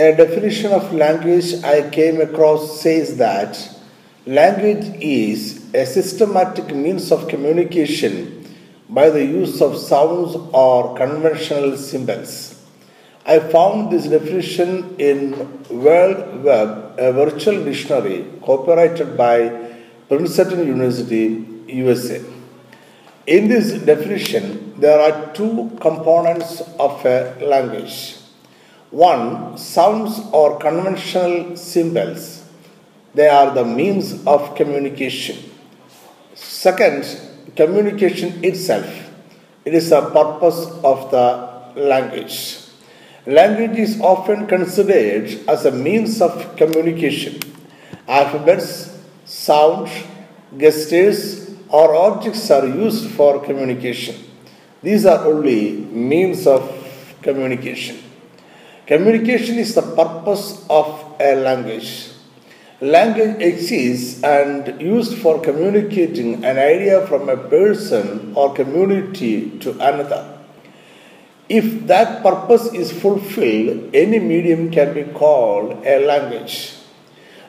A definition of language I came across says that language is a systematic means of communication by the use of sounds or conventional symbols. I found this definition in WordWeb, a virtual dictionary copyrighted by Princeton University, USA. In this definition, there are two components of a language one, sounds or conventional symbols. They are the means of communication. Second, communication itself. It is a purpose of the language. Language is often considered as a means of communication. Alphabets, sounds, gestures, or objects are used for communication. These are only means of communication. Communication is the purpose of a language. Language exists and used for communicating an idea from a person or community to another. If that purpose is fulfilled, any medium can be called a language.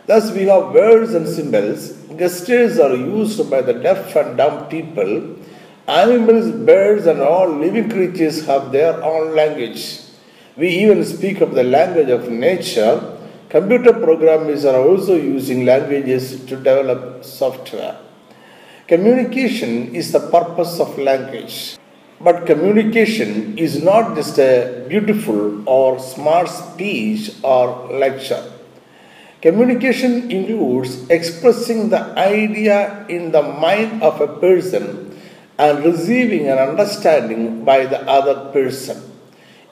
Thus, we have words and symbols. Gestures are used by the deaf and dumb people. Animals, birds, and all living creatures have their own language. We even speak of the language of nature. Computer programmers are also using languages to develop software. Communication is the purpose of language. But communication is not just a beautiful or smart speech or lecture. Communication includes expressing the idea in the mind of a person and receiving an understanding by the other person.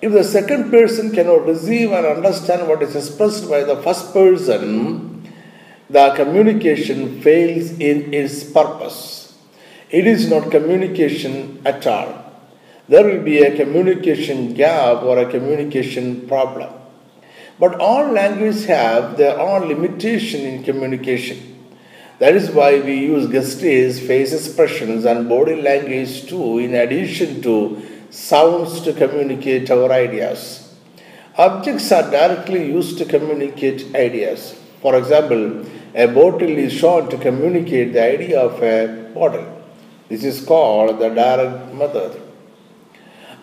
If the second person cannot receive and understand what is expressed by the first person, the communication fails in its purpose. It is not communication at all. There will be a communication gap or a communication problem. But all languages have their own limitation in communication. That is why we use gestures, face expressions, and body language too, in addition to sounds to communicate our ideas. Objects are directly used to communicate ideas. For example, a bottle is shown to communicate the idea of a bottle. This is called the direct method.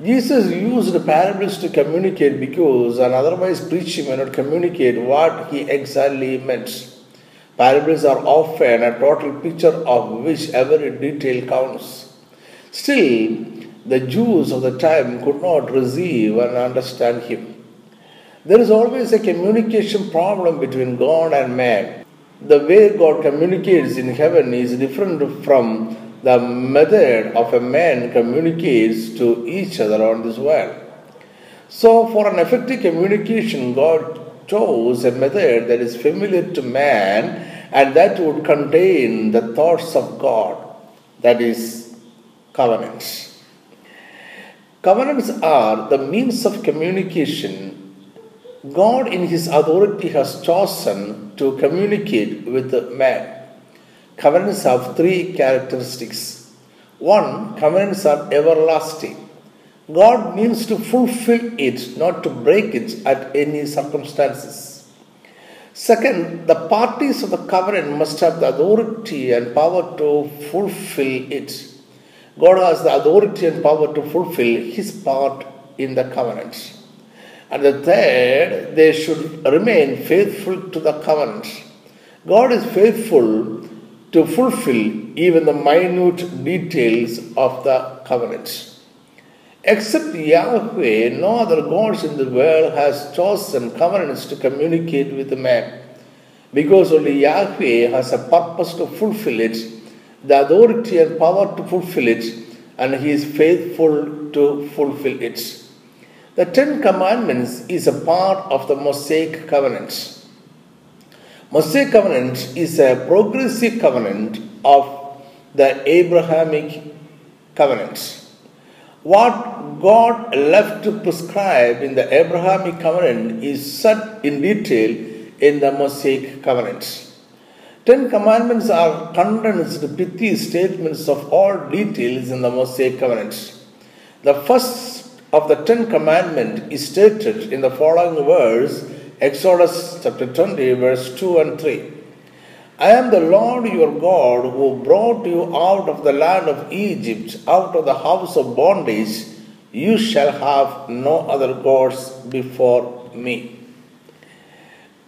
Jesus used parables to communicate because an otherwise preacher may not communicate what he exactly meant. Parables are often a total picture of which every detail counts. Still, the Jews of the time could not receive and understand him. There is always a communication problem between God and man. The way God communicates in heaven is different from the method of a man communicates to each other on this world. So, for an effective communication, God chose a method that is familiar to man and that would contain the thoughts of God, that is, covenants. Covenants are the means of communication. God, in His authority, has chosen to communicate with man. Covenants have three characteristics. One, covenants are everlasting. God means to fulfill it, not to break it at any circumstances. Second, the parties of the covenant must have the authority and power to fulfill it. God has the authority and power to fulfill his part in the covenant. And the third, they should remain faithful to the covenant. God is faithful to fulfill even the minute details of the covenant. Except Yahweh, no other gods in the world has chosen covenants to communicate with man. Because only Yahweh has a purpose to fulfill it the authority and power to fulfill it, and he is faithful to fulfill it. The Ten Commandments is a part of the Mosaic covenant. Mosaic covenant is a progressive covenant of the Abrahamic covenant. What God left to prescribe in the Abrahamic covenant is set in detail in the Mosaic covenant. Ten Commandments are condensed pithy statements of all details in the Mosaic Covenant. The first of the Ten Commandments is stated in the following verse Exodus chapter 20, verse 2 and 3. I am the Lord your God who brought you out of the land of Egypt, out of the house of bondage. You shall have no other gods before me.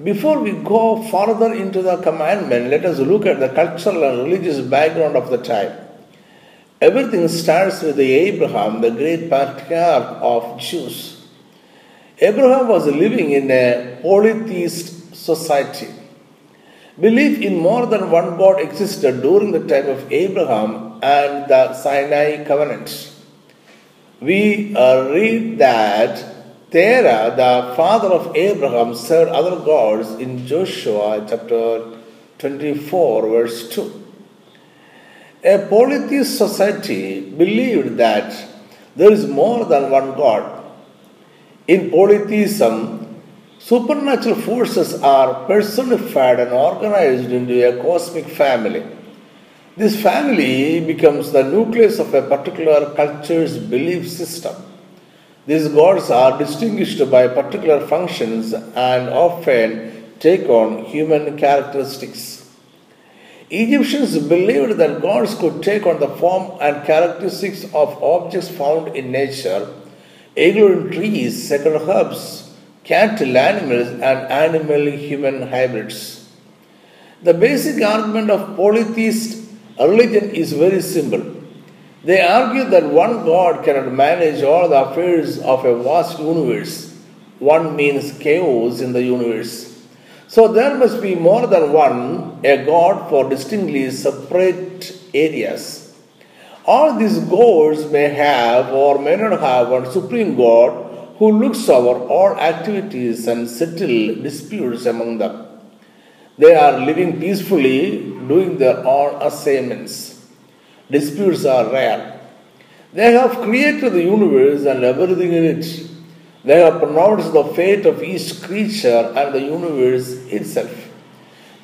Before we go further into the commandment, let us look at the cultural and religious background of the time. Everything starts with Abraham, the great patriarch of Jews. Abraham was living in a polytheist society. Belief in more than one God existed during the time of Abraham and the Sinai covenant. We uh, read that Terah, the father of Abraham, served other gods in Joshua chapter 24, verse 2. A polytheist society believed that there is more than one God. In polytheism, Supernatural forces are personified and organized into a cosmic family. This family becomes the nucleus of a particular culture's belief system. These gods are distinguished by particular functions and often take on human characteristics. Egyptians believed that gods could take on the form and characteristics of objects found in nature, including trees, sacred herbs, cattle, animals, and animal human hybrids. The basic argument of polytheist religion is very simple. They argue that one God cannot manage all the affairs of a vast universe. One means chaos in the universe. So there must be more than one, a God for distinctly separate areas. All these gods may have or may not have one supreme God who looks over all activities and settle disputes among them. They are living peacefully, doing their own assignments. Disputes are rare. They have created the universe and everything in it. They have pronounced the fate of each creature and the universe itself.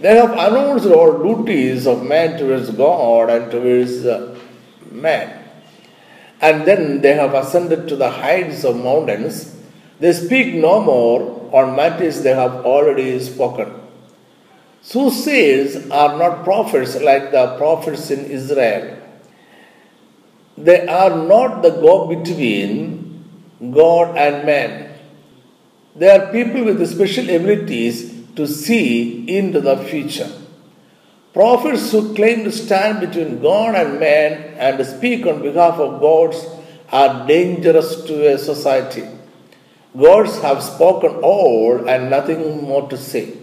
They have announced all duties of man towards God and towards uh, man and then they have ascended to the heights of mountains. They speak no more on matters they have already spoken. Soothsayers are not prophets like the prophets in Israel. They are not the go between God and man. They are people with special abilities to see into the future. Prophets who claim to stand between God and man and speak on behalf of gods are dangerous to a society. Gods have spoken all and nothing more to say.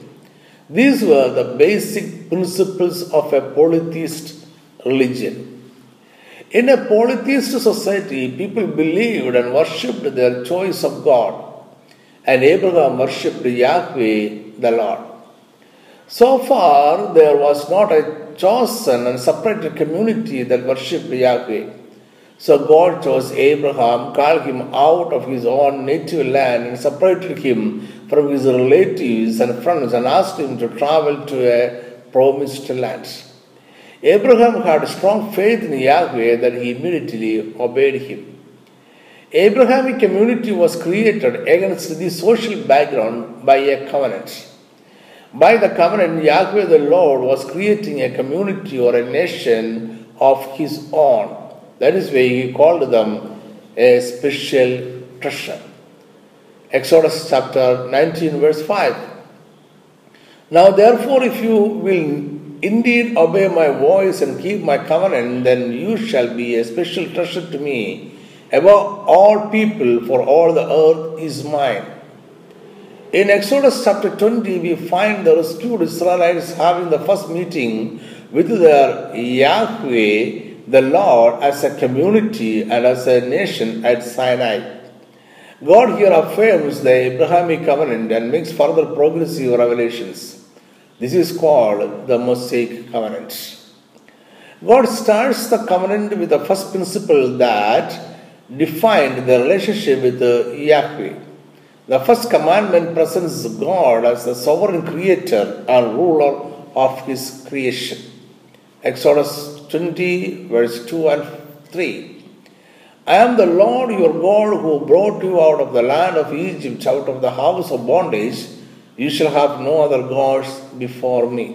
These were the basic principles of a polytheist religion. In a polytheist society, people believed and worshipped their choice of God, and Abraham worshipped Yahweh the Lord. So far, there was not a chosen and separated community that worshipped Yahweh. So God chose Abraham, called him out of his own native land, and separated him from his relatives and friends and asked him to travel to a promised land. Abraham had strong faith in Yahweh that he immediately obeyed him. Abrahamic community was created against the social background by a covenant. By the covenant, Yahweh the Lord was creating a community or a nation of his own. That is why he called them a special treasure. Exodus chapter 19, verse 5. Now, therefore, if you will indeed obey my voice and keep my covenant, then you shall be a special treasure to me above all people, for all the earth is mine. In Exodus chapter 20, we find the rescued Israelites having the first meeting with their Yahweh, the Lord, as a community and as a nation at Sinai. God here affirms the Abrahamic covenant and makes further progressive revelations. This is called the Mosaic covenant. God starts the covenant with the first principle that defined the relationship with Yahweh. The first commandment presents God as the sovereign creator and ruler of his creation. Exodus 20, verse 2 and 3. I am the Lord your God who brought you out of the land of Egypt, out of the house of bondage. You shall have no other gods before me.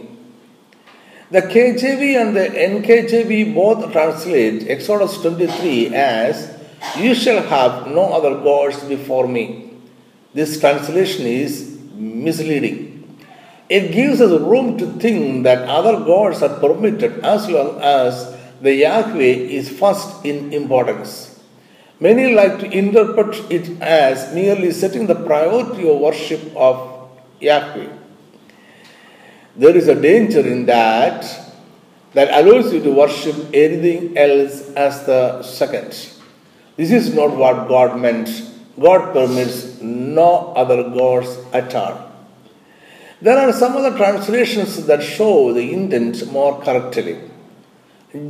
The KJV and the NKJV both translate Exodus 23 as, You shall have no other gods before me. This translation is misleading. It gives us room to think that other gods are permitted as long as the Yahweh is first in importance. Many like to interpret it as merely setting the priority of worship of Yahweh. There is a danger in that that allows you to worship anything else as the second. This is not what God meant. God permits no other gods at all. There are some other translations that show the intent more correctly.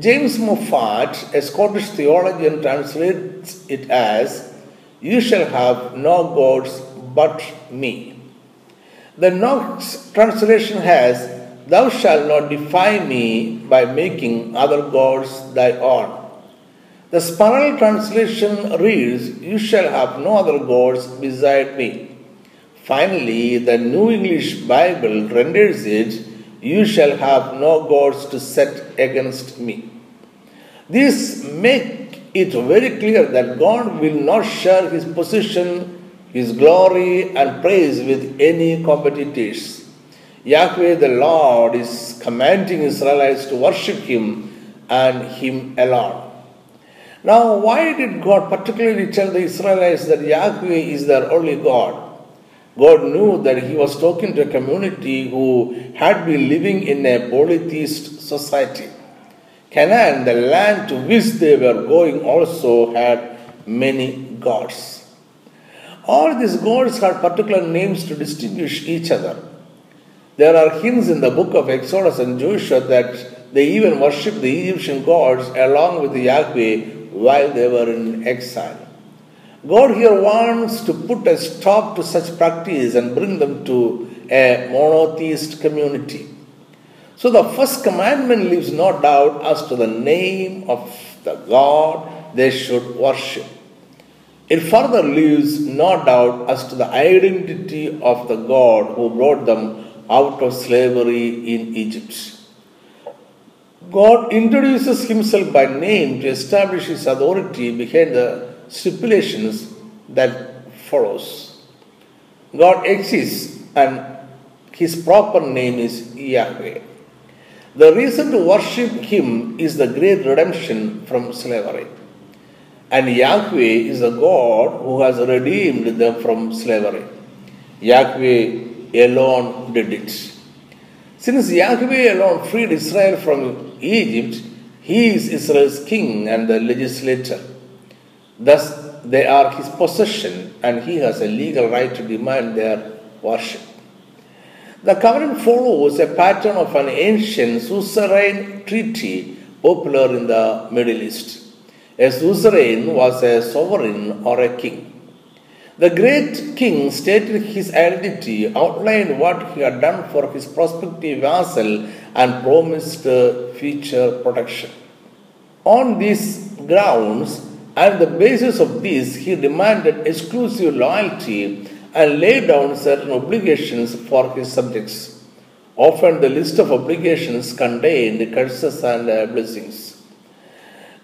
James Moffatt, a Scottish theologian, translates it as, You shall have no gods but me. The Knox translation has, Thou shalt not defy me by making other gods thy own. The Sparrow translation reads, You shall have no other gods beside me. Finally, the New English Bible renders it, You shall have no gods to set against me. This make it very clear that God will not share his position, his glory and praise with any competitors. Yahweh the Lord is commanding Israelites to worship him and him alone. Now, why did God particularly tell the Israelites that Yahweh is their only God? God knew that he was talking to a community who had been living in a polytheist society. Canaan, the land to which they were going, also had many gods. All these gods had particular names to distinguish each other. There are hints in the book of Exodus and Joshua that they even worshipped the Egyptian gods along with Yahweh while they were in exile. God here wants to put a stop to such practice and bring them to a monotheist community. So the first commandment leaves no doubt as to the name of the God they should worship. It further leaves no doubt as to the identity of the God who brought them out of slavery in Egypt. God introduces himself by name to establish his authority behind the stipulations that follows. God exists and his proper name is Yahweh. The reason to worship him is the great redemption from slavery. And Yahweh is the God who has redeemed them from slavery. Yahweh alone did it. Since Yahweh alone freed Israel from Egypt, he is Israel's king and the legislator. Thus, they are his possession, and he has a legal right to demand their worship. The covenant follows a pattern of an ancient suzerain treaty popular in the Middle East. A suzerain was a sovereign or a king. The great king stated his identity, outlined what he had done for his prospective vassal, and promised future protection. On these grounds, and the basis of this, he demanded exclusive loyalty and laid down certain obligations for his subjects. Often, the list of obligations contained curses and uh, blessings.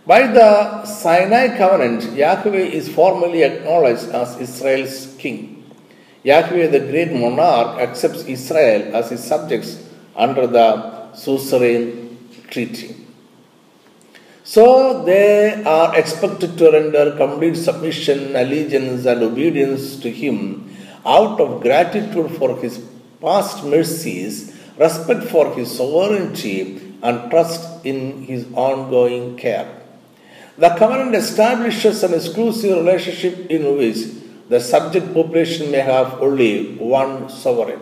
By the Sinai covenant, Yahweh is formally acknowledged as Israel's king. Yahweh, the great monarch, accepts Israel as his subjects under the suzerain treaty. So they are expected to render complete submission, allegiance, and obedience to Him out of gratitude for His past mercies, respect for His sovereignty, and trust in His ongoing care. The covenant establishes an exclusive relationship in which the subject population may have only one sovereign.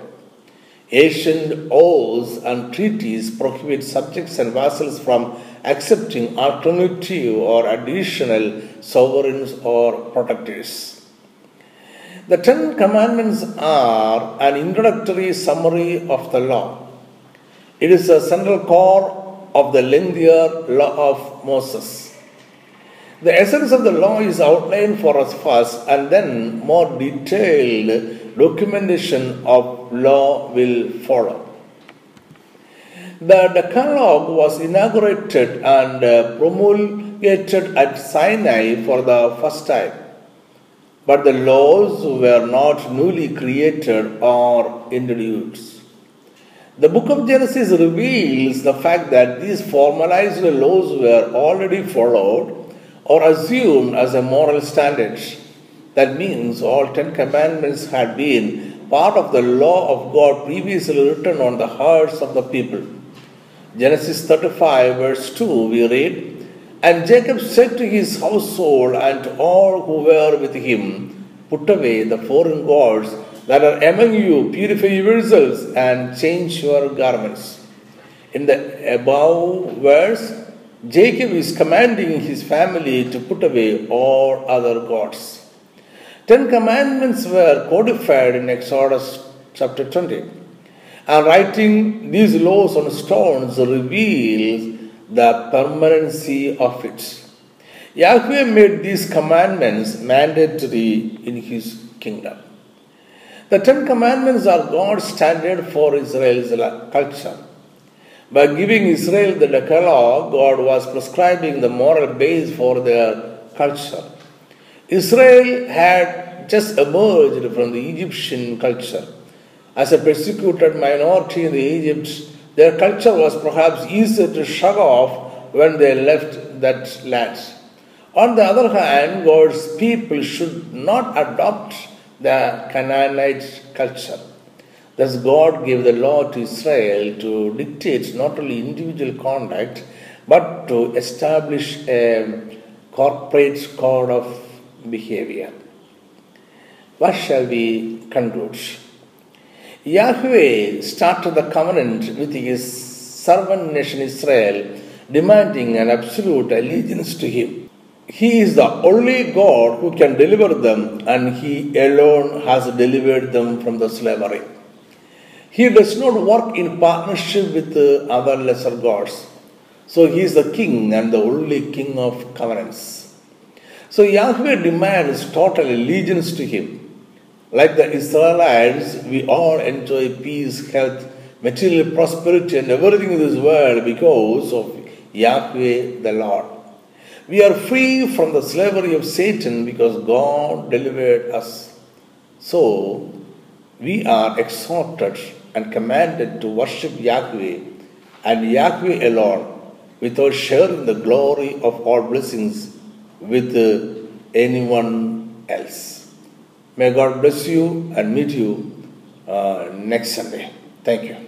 Ancient oaths and treaties prohibit subjects and vassals from accepting alternative or additional sovereigns or protectors. The Ten Commandments are an introductory summary of the law. It is the central core of the lengthier law of Moses. The essence of the law is outlined for us first and then more detailed documentation of law will follow. The Decalogue was inaugurated and uh, promulgated at Sinai for the first time. But the laws were not newly created or introduced. The book of Genesis reveals the fact that these formalized laws were already followed or assumed as a moral standard. That means all Ten Commandments had been part of the law of God previously written on the hearts of the people. Genesis 35, verse 2, we read, And Jacob said to his household and all who were with him, Put away the foreign gods that are among you, purify yourselves, and change your garments. In the above verse, Jacob is commanding his family to put away all other gods. Ten commandments were codified in Exodus chapter 20. And writing these laws on stones reveals the permanency of it. Yahweh made these commandments mandatory in his kingdom. The Ten Commandments are God's standard for Israel's culture. By giving Israel the Decalogue, God was prescribing the moral base for their culture. Israel had just emerged from the Egyptian culture as a persecuted minority in the Egypt, their culture was perhaps easier to shrug off when they left that land. On the other hand, God's people should not adopt the Canaanite culture. Thus, God gave the law to Israel to dictate not only individual conduct but to establish a corporate code of behavior. What shall we conclude? Yahweh started the covenant with his servant nation Israel, demanding an absolute allegiance to him. He is the only God who can deliver them, and He alone has delivered them from the slavery. He does not work in partnership with uh, other lesser gods. So He is the King and the only King of covenants. So Yahweh demands total allegiance to Him. Like the Israelites, we all enjoy peace, health, material prosperity, and everything in this world because of Yahweh the Lord. We are free from the slavery of Satan because God delivered us. So, we are exhorted and commanded to worship Yahweh and Yahweh alone without sharing the glory of all blessings with anyone else. May God bless you and meet you uh, next Sunday. Thank you.